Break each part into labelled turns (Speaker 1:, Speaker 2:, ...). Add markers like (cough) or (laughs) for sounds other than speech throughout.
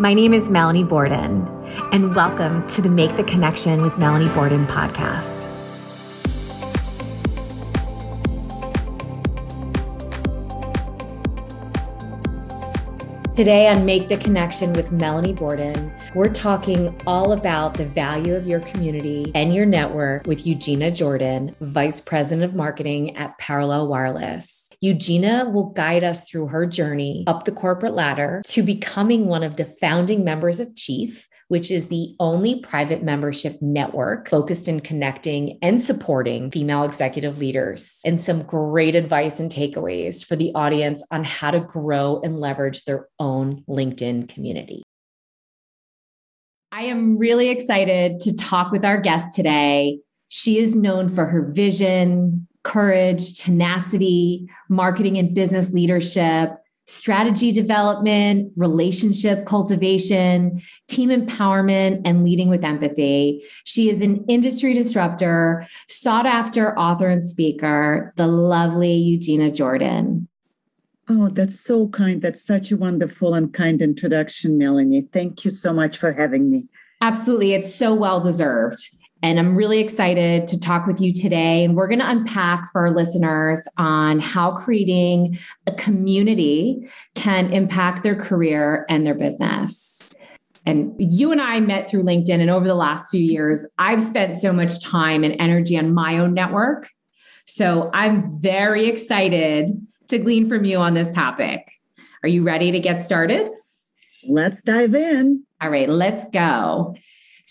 Speaker 1: My name is Melanie Borden, and welcome to the Make the Connection with Melanie Borden podcast. Today on Make the Connection with Melanie Borden, we're talking all about the value of your community and your network with Eugina Jordan, Vice President of Marketing at Parallel Wireless. Eugina will guide us through her journey up the corporate ladder to becoming one of the founding members of Chief, which is the only private membership network focused in connecting and supporting female executive leaders, and some great advice and takeaways for the audience on how to grow and leverage their own LinkedIn community. I am really excited to talk with our guest today. She is known for her vision, courage, tenacity, marketing and business leadership, strategy development, relationship cultivation, team empowerment, and leading with empathy. She is an industry disruptor, sought after author and speaker, the lovely Eugina Jordan.
Speaker 2: Oh, that's so kind. That's such a wonderful and kind introduction, Melanie. Thank you so much for having me.
Speaker 1: Absolutely. It's so well deserved. And I'm really excited to talk with you today. And we're going to unpack for our listeners on how creating a community can impact their career and their business. And you and I met through LinkedIn. And over the last few years, I've spent so much time and energy on my own network. So I'm very excited to glean from you on this topic. Are you ready to get started?
Speaker 2: Let's dive in.
Speaker 1: All right, let's go.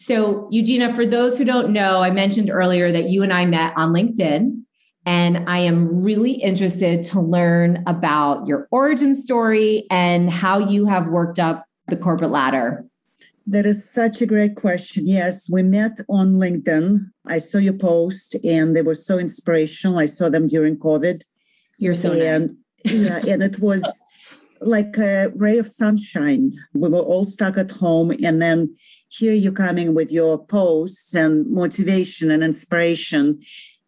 Speaker 1: So, Eugina, for those who don't know, I mentioned earlier that you and I met on LinkedIn. And I am really interested to learn about your origin story and how you have worked up the corporate ladder.
Speaker 2: That is such a great question. Yes, we met on LinkedIn. I saw your post and they were so inspirational. I saw them during COVID.
Speaker 1: You're so
Speaker 2: and
Speaker 1: nice.
Speaker 2: yeah, and it was (laughs) like a ray of sunshine. We were all stuck at home and then here you coming with your posts and motivation and inspiration.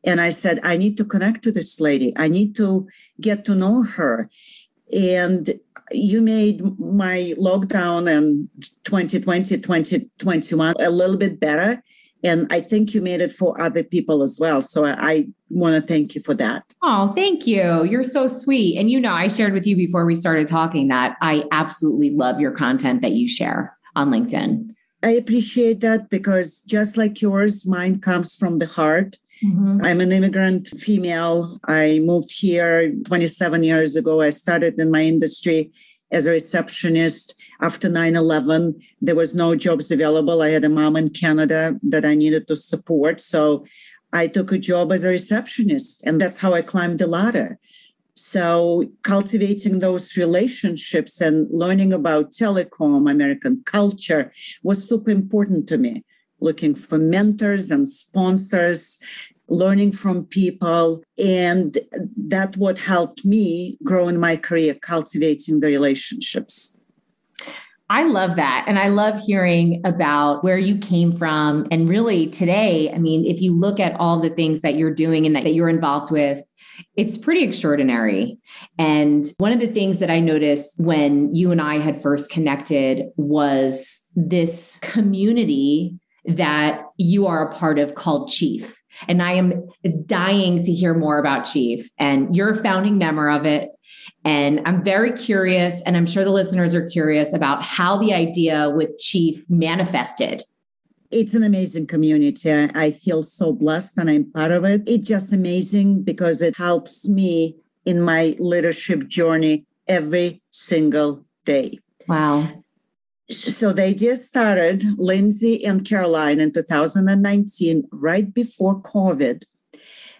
Speaker 2: And I said, I need to connect to this lady. I need to get to know her. And you made my lockdown and 2020, 2021 a little bit better. And I think you made it for other people as well. So I, I want to thank you for that.
Speaker 1: Oh, thank you. You're so sweet. And you know, I shared with you before we started talking that I absolutely love your content that you share on LinkedIn.
Speaker 2: I appreciate that because just like yours, mine comes from the heart. Mm-hmm. I'm an immigrant female. I moved here 27 years ago. I started in my industry as a receptionist. After 9 11, there was no jobs available. I had a mom in Canada that I needed to support. So I took a job as a receptionist, and that's how I climbed the ladder. So, cultivating those relationships and learning about telecom, American culture was super important to me. Looking for mentors and sponsors, learning from people. And that what helped me grow in my career, cultivating the relationships.
Speaker 1: I love that. And I love hearing about where you came from. And really today, I mean, if you look at all the things that you're doing and that, that you're involved with, it's pretty extraordinary. And one of the things that I noticed when you and I had first connected was this community that you are a part of called Chief. And I am dying to hear more about Chief. And you're a founding member of it. And I'm very curious, and I'm sure the listeners are curious about how the idea with Chief manifested
Speaker 2: it's an amazing community. I feel so blessed and I'm part of it. It's just amazing because it helps me in my leadership journey every single day.
Speaker 1: Wow.
Speaker 2: So the idea started, Lindsay and Caroline in 2019, right before COVID.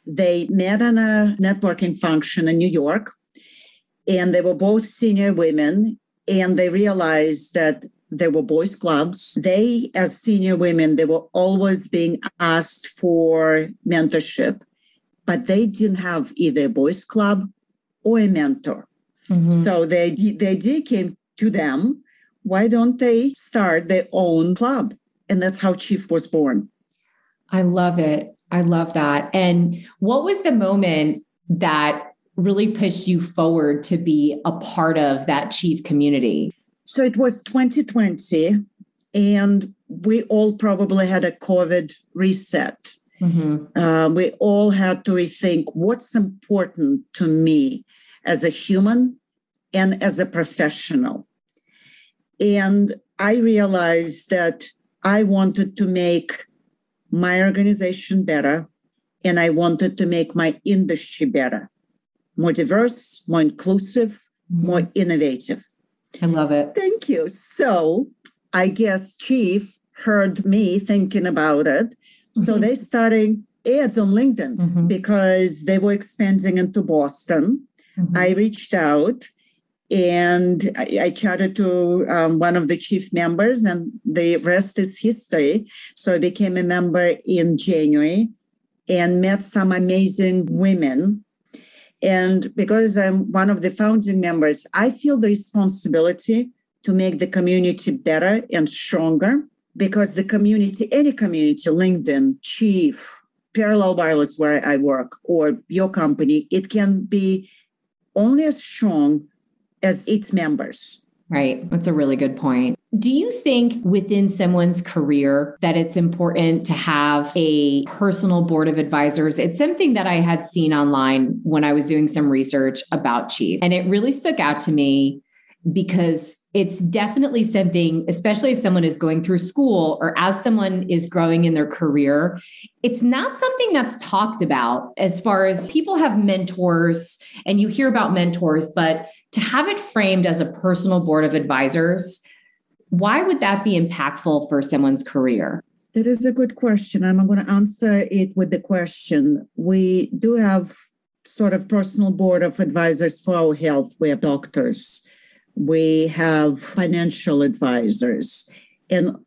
Speaker 2: They met on a networking function in New York, and they were both senior women. And they realized that there were boys clubs they as senior women they were always being asked for mentorship but they didn't have either a boys club or a mentor mm-hmm. so the, the idea came to them why don't they start their own club and that's how chief was born
Speaker 1: i love it i love that and what was the moment that really pushed you forward to be a part of that chief community
Speaker 2: So it was 2020, and we all probably had a COVID reset. Mm-hmm. Uh, we all had to rethink what's important to me as a human and as a professional. And I realized that I wanted to make my organization better and I wanted to make my industry better, more diverse, more inclusive, mm-hmm. more innovative.
Speaker 1: I love it.
Speaker 2: Thank you. So I guess Chief heard me thinking about it. Mm-hmm. So they started ads on LinkedIn mm-hmm. because they were expanding into Boston. Mm-hmm. I reached out and I, I chatted to um, one of the chief members, and the rest is history. So I became a member in January and met some amazing women. And because I'm one of the founding members, I feel the responsibility to make the community better and stronger because the community, any community, LinkedIn, Chief, Parallel Wireless, where I work, or your company, it can be only as strong as its members.
Speaker 1: Right. That's a really good point. Do you think within someone's career that it's important to have a personal board of advisors? It's something that I had seen online when I was doing some research about Chief. And it really stuck out to me because it's definitely something, especially if someone is going through school or as someone is growing in their career, it's not something that's talked about as far as people have mentors and you hear about mentors, but to have it framed as a personal board of advisors, why would that be impactful for someone's career?
Speaker 2: That is a good question. I'm going to answer it with the question. We do have sort of personal board of advisors for our health. We have doctors, we have financial advisors, and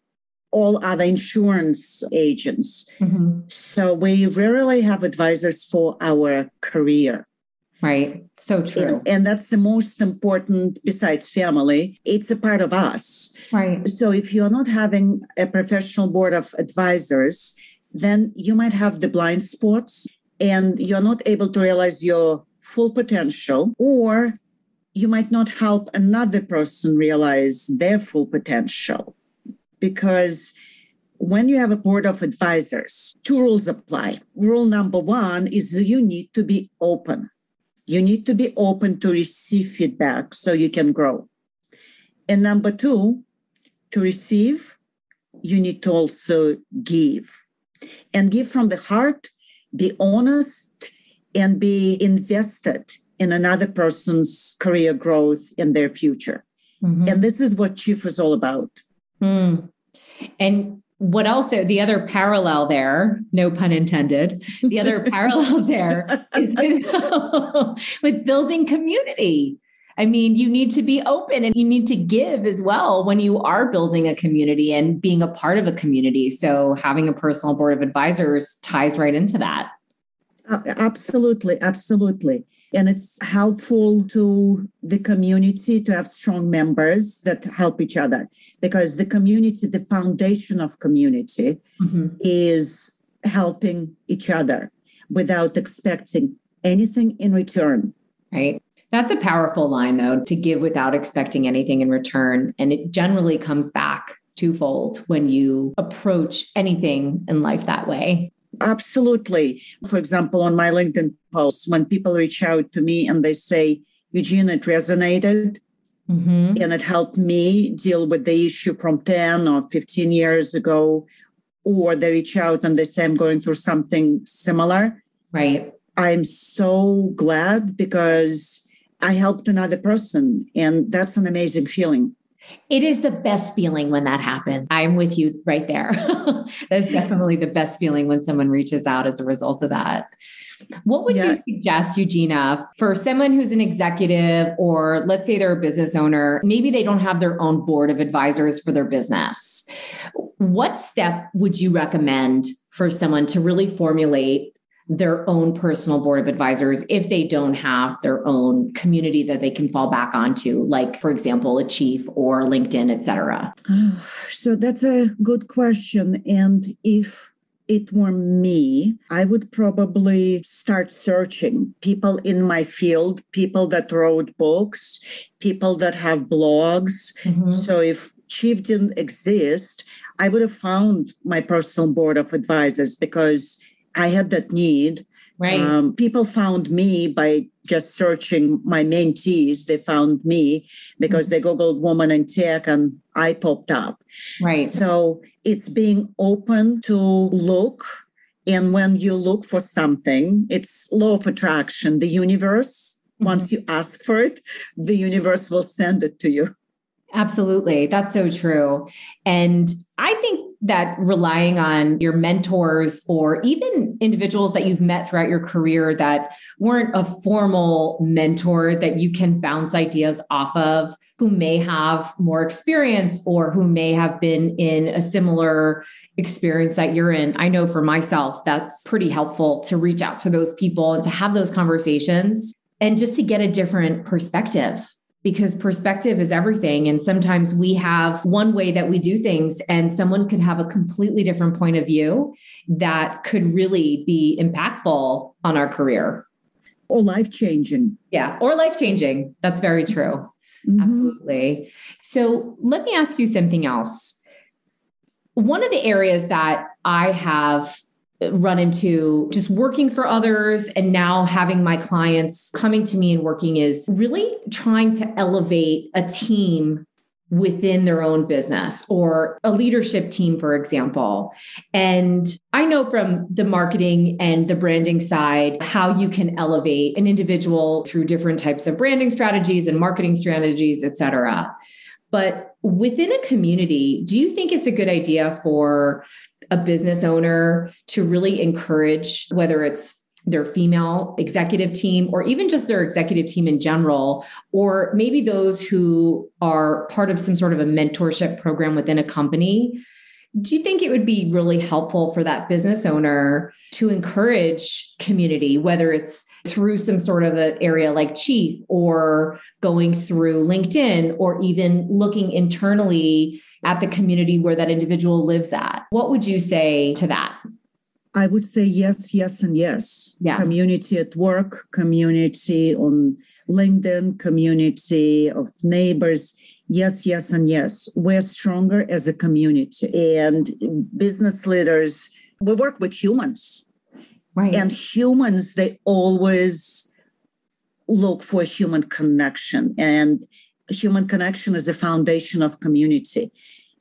Speaker 2: all other insurance agents. Mm-hmm. So we rarely have advisors for our career.
Speaker 1: Right. So true.
Speaker 2: And, and, that's the most important besides family. It's a part of us.
Speaker 1: Right.
Speaker 2: So if you're not having a professional board of advisors, then you might have the blind spots and you're not able to realize your full potential, or you might not help another person realize their full potential. Because when you have a board of advisors, two rules apply. Rule number one is you need to be open you need to be open to receive feedback so you can grow. And number two, to receive, you need to also give. And give from the heart, be honest, and be invested in another person's career growth and their future. Mm-hmm. And this is what Chief is all about.
Speaker 1: Mm. And what also the other parallel there no pun intended the other (laughs) parallel there is with, (laughs) with building community. I mean you need to be open and you need to give as well when you are building a community and being a part of a community. So having a personal board of advisors ties right into that
Speaker 2: absolutely, absolutely. And it's helpful to the community to have strong members that help each other because the community, the foundation of community mm-hmm. is helping each other without expecting anything in return.
Speaker 1: Right. That's a powerful line, though, to give without expecting anything in return. And it generally comes back twofold when you approach anything in life that way.
Speaker 2: Absolutely. For example, on my LinkedIn posts, when people reach out to me and they say, Eugene, it resonated mm-hmm. and it helped me deal with the issue from 10 or 15 years ago, or they reach out and they say, I'm going through something similar.
Speaker 1: Right.
Speaker 2: I'm so glad because I helped another person, and that's an amazing feeling.
Speaker 1: It is the best feeling when that happens. I'm with you right there. (laughs) That's definitely the best feeling when someone reaches out as a result of that. What would yeah. you suggest, Eugina, for someone who's an executive or let's say they're a business owner, maybe they don't have their own board of advisors for their business? What step would you recommend for someone to really formulate their own personal board of advisors if they don't have their own community that they can fall back onto like for example a chief or linkedin et cetera (sighs)
Speaker 2: so that's a good question and if it were me, I would probably start searching people in my field, people that wrote books, people that have blogs. Mm-hmm. So if Chief didn't exist, I would have found my personal board of advisors because I had that need.
Speaker 1: Right. Um,
Speaker 2: people found me by just searching my mentees. They found me because mm-hmm. they Googled woman in tech and I popped up.
Speaker 1: Right.
Speaker 2: So it's being open to look. And when you look for something, it's law of attraction. The universe, mm-hmm. once you ask for it, the universe will send it to you.
Speaker 1: Absolutely. That's so true. And I think that relying on your mentors or even individuals that you've met throughout your career that weren't a formal mentor that you can bounce ideas off of, who may have more experience or who may have been in a similar experience that you're in. I know for myself, that's pretty helpful to reach out to those people and to have those conversations and just to get a different perspective because perspective is everything. And sometimes we have one way that we do things, and someone could have a completely different point of view that could really be impactful on our career.
Speaker 2: Or life changing.
Speaker 1: Yeah, or life changing. That's very true. Mm-hmm. Absolutely. So let me ask you something else. One of the areas that I have run into just working for others and now having my clients coming to me and working is really trying to elevate a team within their own business or a leadership team, for example. And I know from the marketing and the branding side how you can elevate an individual through different types of branding strategies and marketing strategies, et cetera. But within a community, do you think it's a good idea for a business owner to really encourage whether it's their female executive team or even just their executive team in general or maybe those who are part of some sort of a mentorship program within a company. Do you think it would be really helpful for that business owner to encourage community whether it's through some sort of an area like chief or going through linkedin or even looking internally at the community where that individual lives at. What would you say to that?
Speaker 2: I would say yes, yes, and yes.
Speaker 1: Yeah.
Speaker 2: Community at work, community on LinkedIn, community of neighbors. Yes, yes, and yes. We're stronger as a community. And business leaders, we work with humans.
Speaker 1: Right.
Speaker 2: And humans, they always look for human connection. And human connection is the foundation of community.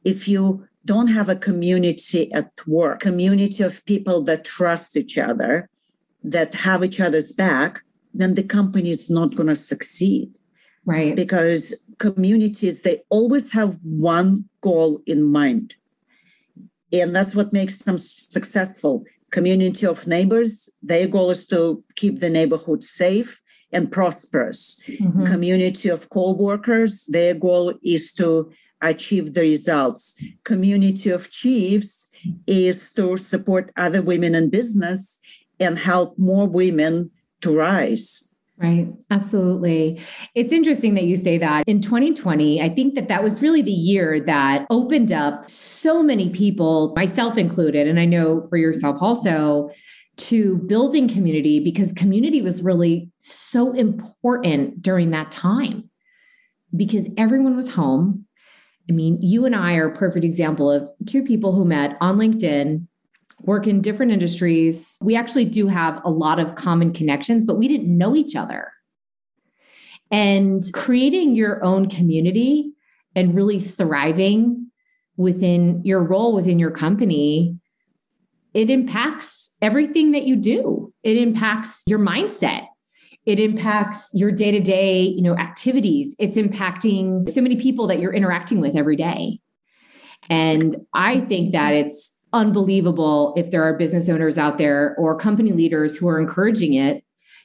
Speaker 2: If you don't have a community at work, community of people that trust each other, that have each other's back, then the company is not going to succeed.
Speaker 1: Right.
Speaker 2: Because communities, they always have one goal in mind. And that's what makes them successful. Community of neighbors, their goal is to keep the neighborhood safe and prosperous. Mm-hmm. Community of co-workers, their goal is to achieve the results. Community of chiefs is to support other women in business and help more women to rise.
Speaker 1: Right. Absolutely. It's interesting that you say that. In 2020, I think that that was really the year that opened up so many people, myself included, and I know for yourself also, to building community because community was really so important during that time because everyone was home. I mean, you and I are a perfect example of two people who met on LinkedIn, work in different industries. We actually do have a lot of common connections, but we didn't know each other. And creating your own community and really thriving within your role within your company, it impacts everything that you do. It impacts your mindset. It impacts your day-to-day, you know, activities. It's impacting so many people that you're interacting with every day. And I think that it's unbelievable if there are business owners out there or company leaders who are encouraging it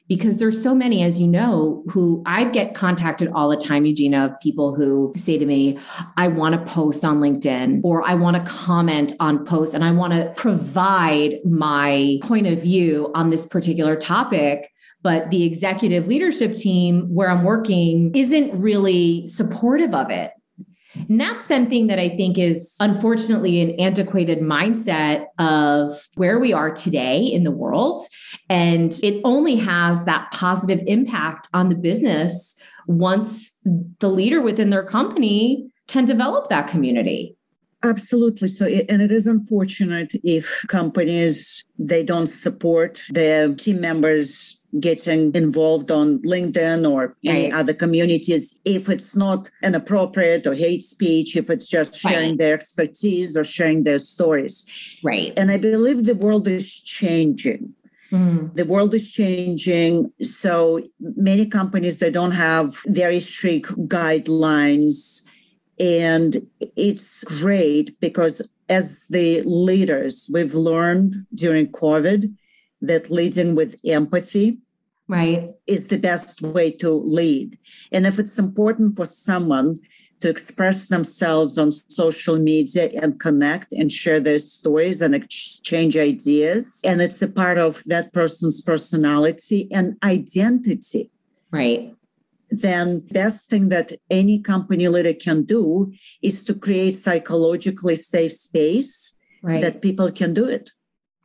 Speaker 1: because there's so many, as you know, who I get contacted all the time, Eugina, of people who say to me, I want to post on LinkedIn or I want to comment on posts and I want to provide my point of view on this particular topic. But the executive leadership team where I'm working isn't really supportive of it. And that's something that I think is unfortunately an antiquated mindset of where we are today in the world. And it only has that positive impact on the business once the leader within their company can develop that community.
Speaker 2: Absolutely. So, and it is unfortunate if companies they don't support their team members getting involved on LinkedIn or any right. other communities if it's not inappropriate or hate speech, if it's just sharing right. their expertise or sharing their stories.
Speaker 1: Right.
Speaker 2: And I believe the world is changing. Mm. The world is changing. So many companies they don't have very strict guidelines. And it's great because as the leaders, we've learned during COVID that leads in with empathy
Speaker 1: right.
Speaker 2: is the best way to lead. And if it's important for someone to express themselves on social media and connect and share their stories and exchange ideas and it's a part of that person's personality and identity
Speaker 1: right.
Speaker 2: then best thing that any company leader can do is to create psychologically safe space right. that people can do it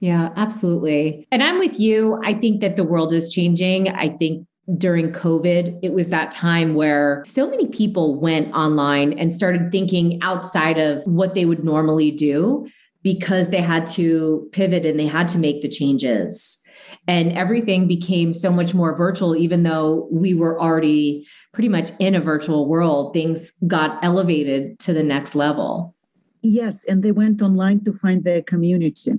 Speaker 1: yeah, absolutely. And I'm with you. I think that the world is changing. I think during COVID, it was that time where so many people went online and started thinking outside of what they would normally do because they had to pivot and they had to make the changes. And everything became so much more virtual, even though we were already pretty much in a virtual world, things got elevated to the next level.
Speaker 2: Yes. And they went online to find their community.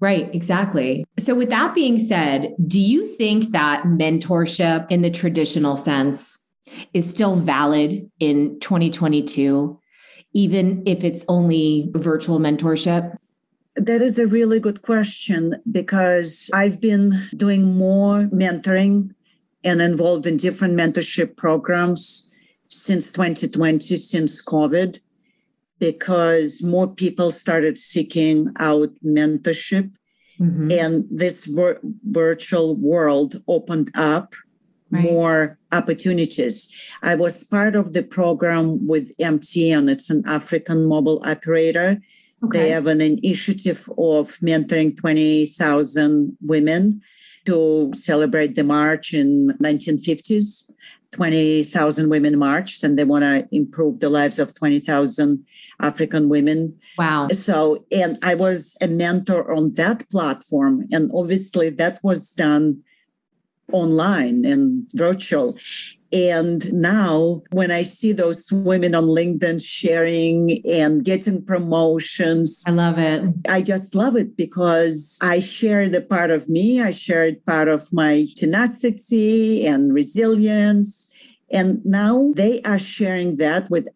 Speaker 1: Right, exactly. So, with that being said, do you think that mentorship in the traditional sense is still valid in 2022, even if it's only virtual mentorship?
Speaker 2: That is a really good question because I've been doing more mentoring and involved in different mentorship programs since 2020, since COVID because more people started seeking out mentorship mm-hmm. and this vir- virtual world opened up right. more opportunities. I was part of the program with MTN, it's an African mobile operator. Okay. They have an initiative of mentoring 20,000 women to celebrate the march in 1950s 20,000 women marched and they want to improve the lives of 20,000 African women.
Speaker 1: Wow.
Speaker 2: So, and I was a mentor on that platform. And obviously, that was done online and virtual. And now, when I see those women on LinkedIn sharing and getting promotions,
Speaker 1: I love it.
Speaker 2: I just love it because I shared a part of me, I shared part of my tenacity and resilience. And now they are sharing that with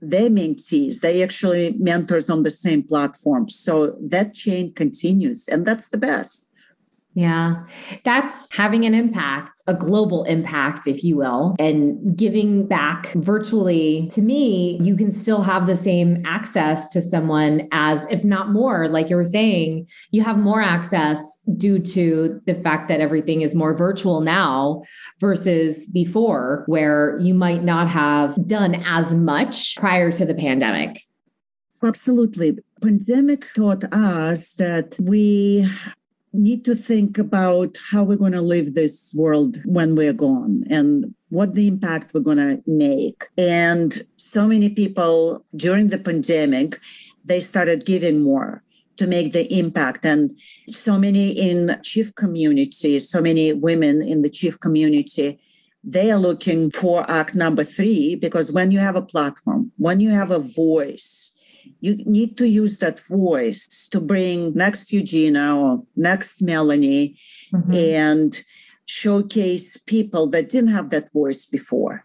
Speaker 2: their mentees. They actually mentors on the same platform. So that chain continues, and that's the best.
Speaker 1: Yeah, that's having an impact, a global impact, if you will, and giving back virtually. To me, you can still have the same access to someone as, if not more, like you were saying, you have more access due to the fact that everything is more virtual now versus before, where you might not have done as much prior to the pandemic.
Speaker 2: Absolutely. Pandemic taught us that we need to think about how we're going to live this world when we're gone and what the impact we're going to make. And so many people during the pandemic, they started giving more to make the impact. And so many in chief community, so many women in the chief community, they are looking for act number three because when you have a platform, when you have a voice, you need to use that voice to bring next Eugina or next Melanie mm-hmm. and showcase people that didn't have that voice before.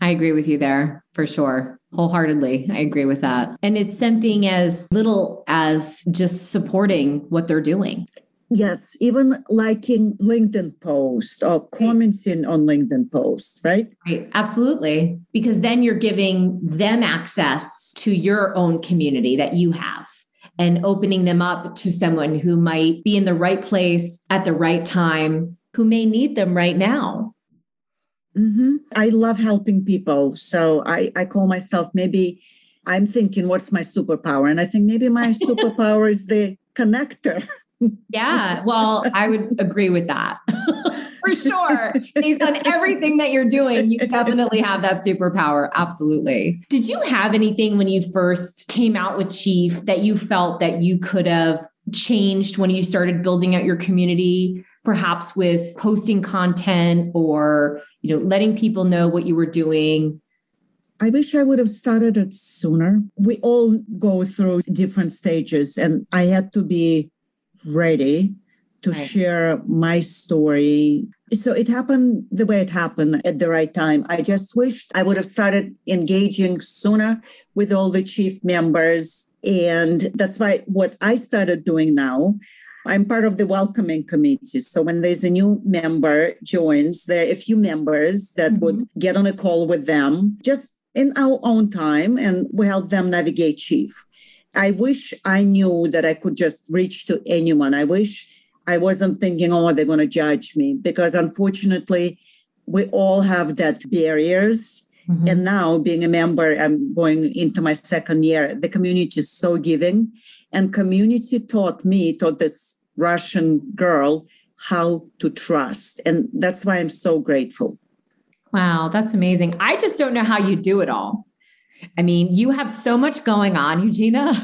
Speaker 1: I agree with you there for sure. Wholeheartedly. I agree with that. And it's something as little as just supporting what they're doing.
Speaker 2: Yes, even liking LinkedIn posts or commenting on LinkedIn posts, right?
Speaker 1: Right, absolutely. Because then you're giving them access to your own community that you have and opening them up to someone who might be in the right place at the right time, who may need them right now.
Speaker 2: Mm-hmm. I love helping people. So I, I call myself maybe I'm thinking, what's my superpower? And I think maybe my (laughs) superpower is the connector.
Speaker 1: Yeah. Well, I would agree with that. (laughs) For sure. Based on everything that you're doing, you definitely have that superpower. Absolutely. Did you have anything when you first came out with Chief that you felt that you could have changed when you started building out your community? Perhaps with posting content or, you know, letting people know what you were doing
Speaker 2: I wish I would have started it sooner. We all go through different stages, and I had to be ready to right. share my story. So it happened the way it happened at the right time. I just wished I would have started engaging sooner with all the chief members. And that's why what I started doing now, I'm part of the welcoming committee. So when there's a new member joins, there are a few members that mm-hmm. would get on a call with them, just in our own time and we help them navigate chief. I wish I knew that I could just reach to anyone. I wish I wasn't thinking, oh, they're going to judge me, because unfortunately, we all have that barriers. Mm-hmm. And now, being a member, I'm going into my second year. The community is so giving, and community taught me, taught this Russian girl how to trust, and that's why I'm so grateful.
Speaker 1: Wow, that's amazing. I just don't know how you do it all. I mean, you have so much going on, Eugina.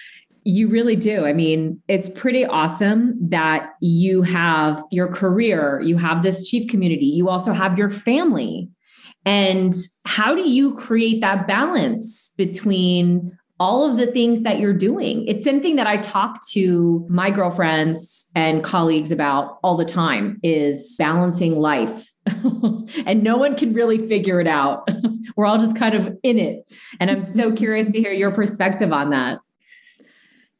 Speaker 1: (laughs) you really do. I mean, it's pretty awesome that you have your career, you have this chief community, you also have your family. And how do you create that balance between all of the things that you're doing? It's something that I talk to my girlfriends and colleagues about all the time is balancing life (laughs) and no one can really figure it out. (laughs) We're all just kind of in it. And I'm so (laughs) curious to hear your perspective on that.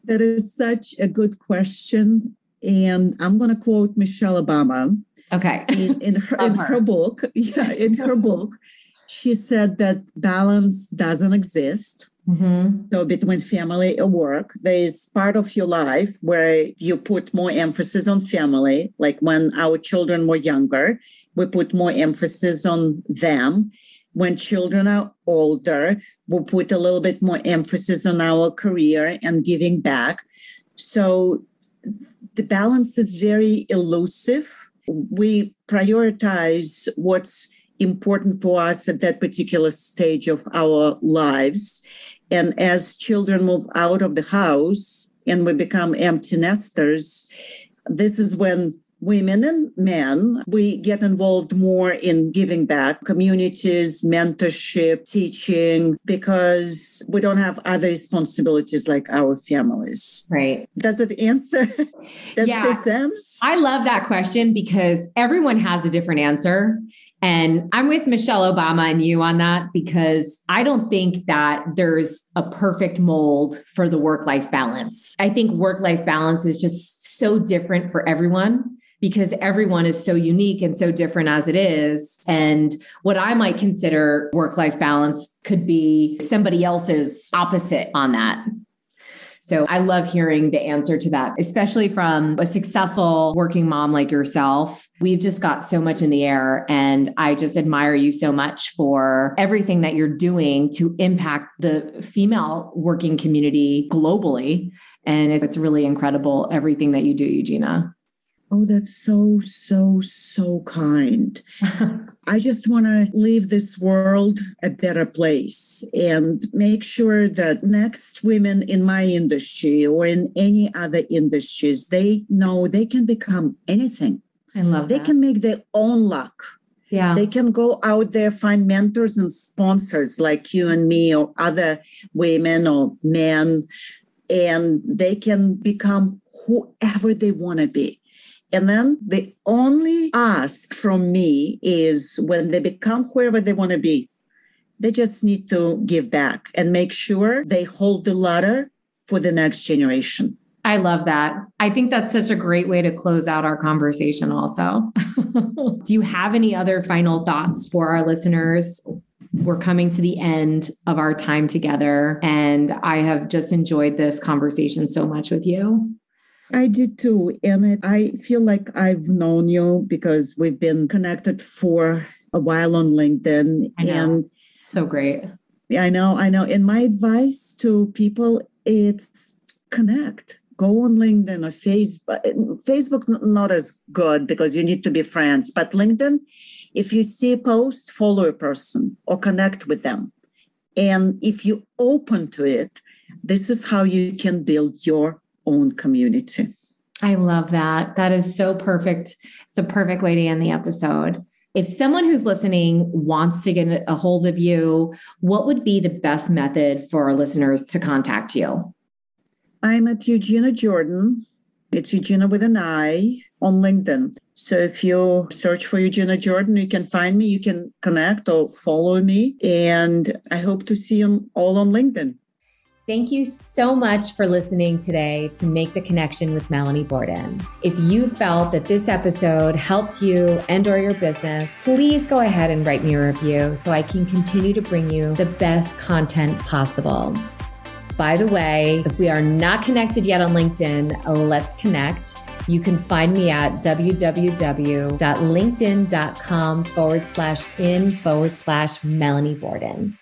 Speaker 2: That is such a good question. And I'm going to quote Michelle Obama.
Speaker 1: Okay.
Speaker 2: In, in her, in her. her book, yeah, in her book, she said that balance doesn't exist. Mm-hmm. So between family and work, there is part of your life where you put more emphasis on family. Like when our children were younger, we put more emphasis on them. When children are older, we put a little bit more emphasis on our career and giving back. So the balance is very elusive. We prioritize what's important for us at that particular stage of our lives. And as children move out of the house and we become empty nesters, this is when women and men we get involved more in giving back communities mentorship teaching because we don't have other responsibilities like our families.
Speaker 1: Right.
Speaker 2: Does it answer? (laughs) Does yeah. it make sense?
Speaker 1: I love that question because everyone has a different answer and I'm with Michelle Obama and you on that because I don't think that there's a perfect mold for the work life balance. I think work life balance is just so different for everyone because everyone is so unique and so different as it is. And what I might consider work life balance could be somebody else's opposite on that. So I love hearing the answer to that, especially from a successful working mom like yourself. We've just got so much in the air. And I just admire you so much for everything that you're doing to impact the female working community globally. And it's really incredible everything that you do, Eugina.
Speaker 2: Oh, that's so, so, so kind. (laughs) I just want to leave this world a better place and make sure that next women in my industry or in any other industries, they know they can become anything.
Speaker 1: I love
Speaker 2: They can make their own luck.
Speaker 1: Yeah.
Speaker 2: They can go out there, find mentors and sponsors like you and me or other women or men, and they can become whoever they want to be and then the only ask from me is when they become whoever they want to be, they just need to give back and make sure they hold the ladder for the next generation.
Speaker 1: I love that. I think that's such a great way to close out our conversation, also. (laughs) Do you have any other final thoughts for our listeners? We're coming to the end of our time together, and I have just enjoyed this conversation so much with you.
Speaker 2: I did too. And I feel like I've known you because we've been connected for a while on LinkedIn.
Speaker 1: And
Speaker 2: so
Speaker 1: great.
Speaker 2: Yeah, I know, I know. And my advice to people it's connect. Go on LinkedIn or Facebook. Facebook not as good because you need to be friends, but LinkedIn, if you see a post, follow a person or connect with them. And if you open to it, this is how you can build your own community.
Speaker 1: I love that. That is so perfect. It's a perfect way to end the episode. If someone who's listening wants to get a hold of you, what would be the best method for our listeners to contact you?
Speaker 2: I'm at Eugina Jordan. It's Eugina with an I on LinkedIn. So if you search for Eugina Jordan, you can find me, you can connect or follow me. And I hope to see you all on LinkedIn.
Speaker 1: Thank you so much for listening today to Make the Connection with Melanie Borden. If you felt that this episode helped you and or your business, please go ahead and write me a review so I can continue to bring you the best content possible. By the way, if we are not connected yet on LinkedIn, let's connect. You can find me at www.linkedin.com forward slash in forward slash Melanie Borden.